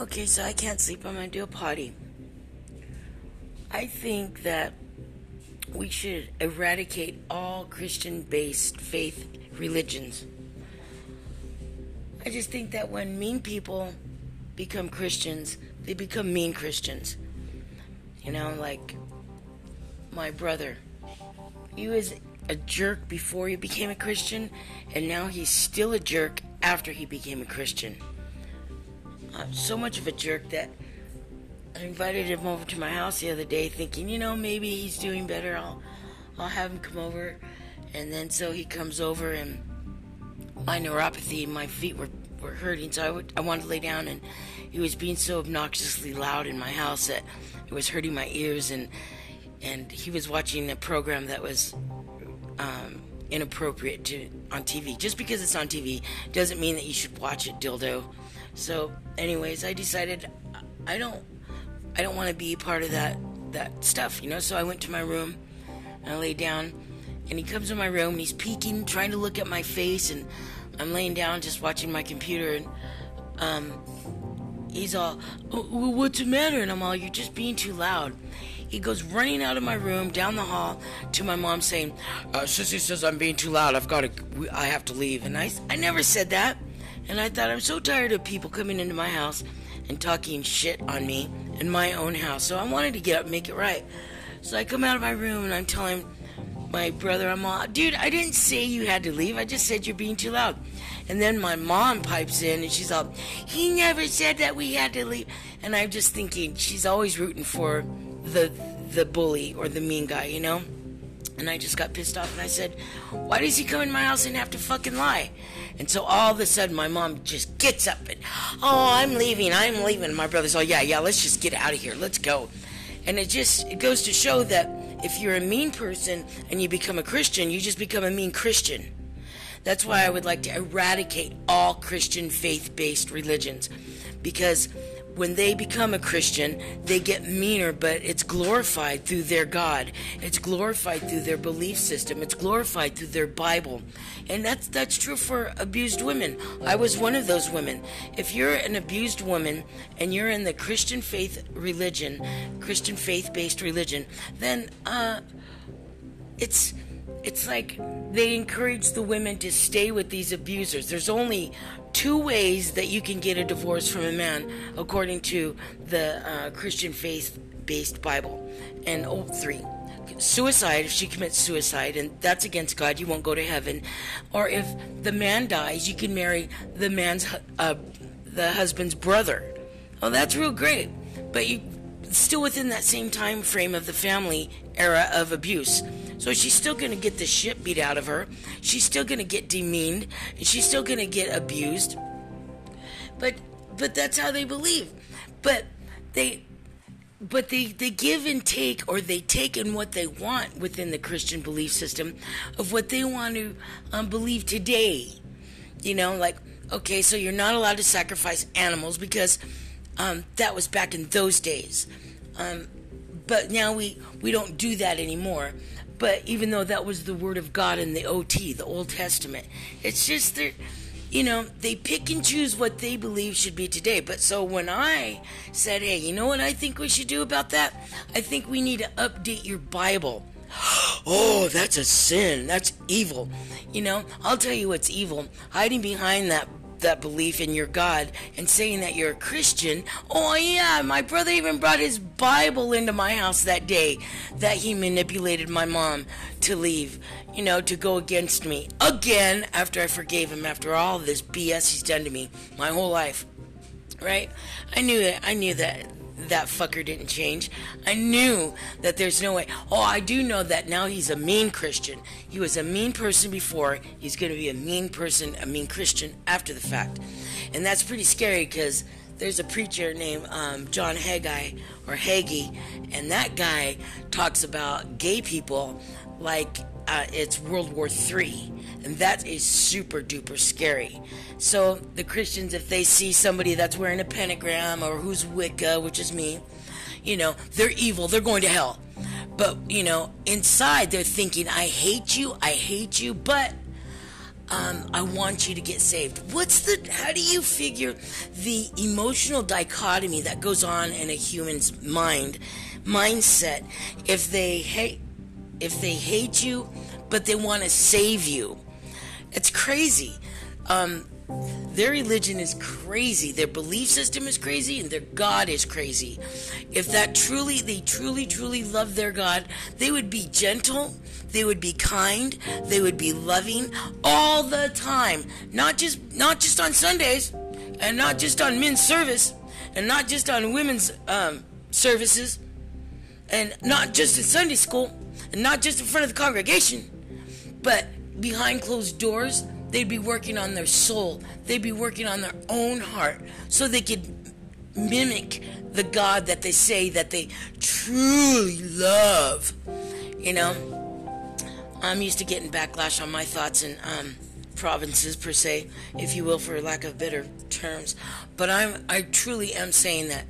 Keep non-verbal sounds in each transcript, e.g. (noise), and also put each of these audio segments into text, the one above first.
Okay, so I can't sleep. I'm gonna do a potty. I think that we should eradicate all Christian based faith religions. I just think that when mean people become Christians, they become mean Christians. You know, like my brother. He was a jerk before he became a Christian, and now he's still a jerk after he became a Christian. So much of a jerk that I invited him over to my house the other day, thinking, you know, maybe he's doing better. I'll, I'll have him come over, and then so he comes over, and my neuropathy, my feet were were hurting, so I, would, I wanted to lay down, and he was being so obnoxiously loud in my house that it was hurting my ears, and and he was watching a program that was um, inappropriate to on TV. Just because it's on TV doesn't mean that you should watch it, dildo. So, anyways, I decided I don't I don't want to be part of that that stuff, you know. So I went to my room and I lay down, and he comes in my room and he's peeking, trying to look at my face, and I'm laying down just watching my computer, and um, he's all, oh, "What's the matter?" And I'm all, "You're just being too loud." He goes running out of my room down the hall to my mom saying, uh, "Sissy says I'm being too loud. I've got to. I have to leave." And I, I never said that. And I thought I'm so tired of people coming into my house and talking shit on me in my own house. So I wanted to get up and make it right. So I come out of my room and I'm telling my brother, I'm all, dude, I didn't say you had to leave. I just said you're being too loud. And then my mom pipes in and she's all, he never said that we had to leave. And I'm just thinking, she's always rooting for the the bully or the mean guy, you know? And I just got pissed off and I said, Why does he come in my house and have to fucking lie? And so all of a sudden my mom just gets up and, Oh, I'm leaving, I'm leaving. My brother's all, Yeah, yeah, let's just get out of here, let's go. And it just it goes to show that if you're a mean person and you become a Christian, you just become a mean Christian. That's why I would like to eradicate all Christian faith based religions. Because when they become a Christian, they get meaner, but it's glorified through their God. It's glorified through their belief system. It's glorified through their Bible. And that's that's true for abused women. I was one of those women. If you're an abused woman and you're in the Christian faith religion, Christian faith-based religion, then uh it's it's like they encourage the women to stay with these abusers. There's only two ways that you can get a divorce from a man, according to the uh, Christian faith based Bible. And oh, three. Suicide, if she commits suicide, and that's against God, you won't go to heaven. Or if the man dies, you can marry the man's, uh, the husband's brother. Oh, that's real great. But you, still within that same time frame of the family era of abuse. So she's still going to get the shit beat out of her. She's still going to get demeaned. And she's still going to get abused. But but that's how they believe. But they but they, they give and take or they take in what they want within the Christian belief system of what they want to um, believe today. You know, like, okay, so you're not allowed to sacrifice animals because um, that was back in those days. Um, but now we, we don't do that anymore. But even though that was the word of God in the OT, the Old Testament, it's just that, you know, they pick and choose what they believe should be today. But so when I said, hey, you know what I think we should do about that? I think we need to update your Bible. (gasps) Oh, that's a sin. That's evil. You know, I'll tell you what's evil. Hiding behind that that belief in your God and saying that you're a Christian. Oh, yeah, my brother even brought his Bible into my house that day that he manipulated my mom to leave, you know, to go against me again after I forgave him after all this BS he's done to me my whole life. Right? I knew that. I knew that that fucker didn't change. I knew that there's no way. Oh, I do know that now he's a mean Christian. He was a mean person before. He's going to be a mean person, a mean Christian after the fact. And that's pretty scary because there's a preacher named um, John Haggai or Hagee, and that guy talks about gay people like uh, it's World War III, and that is super duper scary. So the Christians, if they see somebody that's wearing a pentagram or who's Wicca, which is me, you know, they're evil, they're going to hell. But you know, inside they're thinking, "I hate you, I hate you," but um, I want you to get saved. What's the, how do you figure the emotional dichotomy that goes on in a human's mind, mindset, if they hate, if they hate you, but they want to save you? It's crazy. Um, their religion is crazy. Their belief system is crazy, and their God is crazy. If that truly, they truly, truly love their God, they would be gentle, they would be kind, they would be loving all the time. Not just, not just on Sundays, and not just on men's service, and not just on women's um, services, and not just in Sunday school, and not just in front of the congregation, but behind closed doors They'd be working on their soul. They'd be working on their own heart so they could mimic the God that they say that they truly love. You know, I'm used to getting backlash on my thoughts and um, provinces per se, if you will, for lack of better terms. But I'm I truly am saying that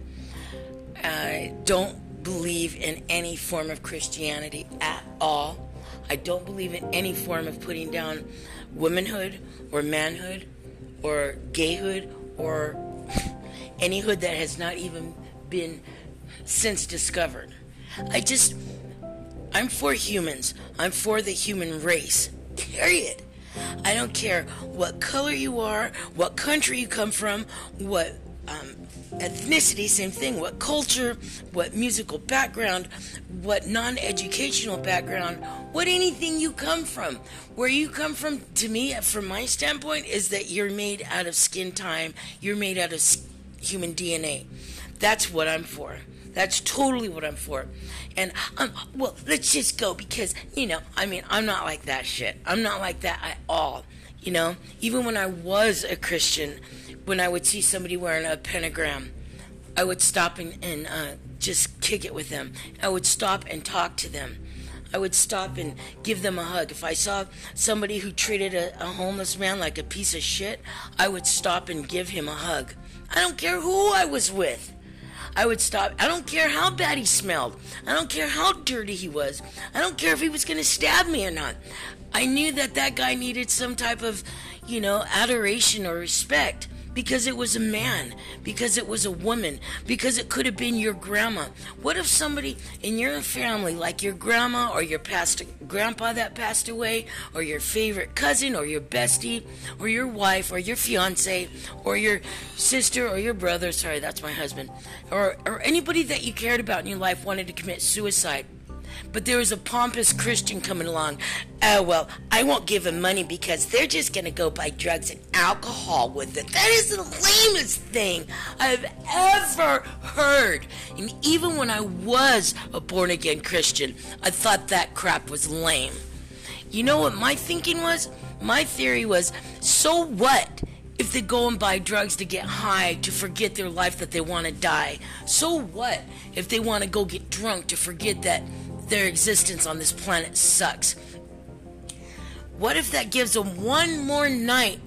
I don't believe in any form of Christianity at all. I don't believe in any form of putting down womanhood or manhood or gayhood or (laughs) any hood that has not even been since discovered. I just, I'm for humans. I'm for the human race. Period. I don't care what color you are, what country you come from, what um, ethnicity, same thing, what culture, what musical background, what non educational background, what anything you come from. Where you come from, to me, from my standpoint, is that you're made out of skin time, you're made out of human DNA. That's what I'm for. That's totally what I'm for. And um, well, let's just go because you know, I mean, I'm not like that shit. I'm not like that at all. You know, even when I was a Christian, when I would see somebody wearing a pentagram, I would stop and, and uh, just kick it with them. I would stop and talk to them. I would stop and give them a hug. If I saw somebody who treated a, a, homeless man like a piece of shit, I would stop and give him a hug. I don't care who I was with. I would stop. I don't care how bad he smelled. I don't care how dirty he was. I don't care if he was going to stab me or not. I knew that that guy needed some type of, you know, adoration or respect because it was a man, because it was a woman, because it could have been your grandma. What if somebody in your family, like your grandma or your past grandpa that passed away, or your favorite cousin, or your bestie, or your wife, or your fiance, or your sister, or your brother, sorry, that's my husband, or, or anybody that you cared about in your life wanted to commit suicide? But there was a pompous Christian coming along. Oh, well, I won't give them money because they're just going to go buy drugs and alcohol with it. That is the lamest thing I've ever heard. And even when I was a born again Christian, I thought that crap was lame. You know what my thinking was? My theory was so what? if they go and buy drugs to get high to forget their life that they want to die? So what if they want to go get drunk to forget that their existence on this planet sucks. What if that gives them one more night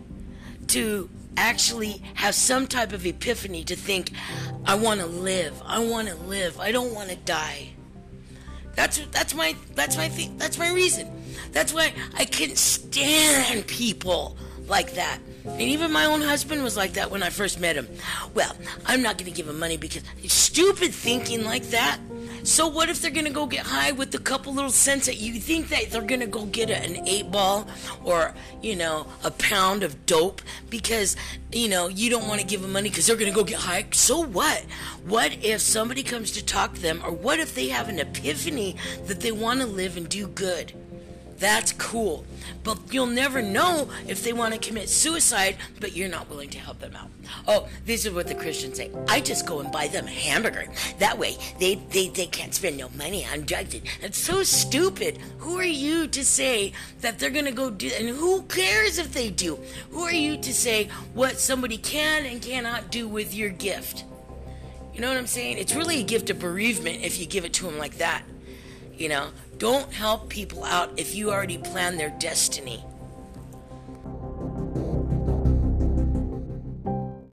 to actually have some type of epiphany to think, I want to live. I want to live. I don't want to die. That's that's my that's my th- that's my reason. That's why I couldn't stand people like that. And even my own husband was like that when I first met him. Well, I'm not going to give him money because stupid thinking like that so what if they're gonna go get high with a couple little cents that you think that they're gonna go get an eight ball or you know a pound of dope because you know you don't want to give them money because they're gonna go get high? So what? What if somebody comes to talk to them, or what if they have an epiphany that they want to live and do good? That's cool. But you'll never know if they want to commit suicide, but you're not willing to help them out. Oh, this is what the Christians say. I just go and buy them a hamburger. That way, they, they, they can't spend no money on drugs. It's so stupid. Who are you to say that they're going to go do, and who cares if they do? Who are you to say what somebody can and cannot do with your gift? You know what I'm saying? It's really a gift of bereavement if you give it to them like that. You know, don't help people out if you already planned their destiny.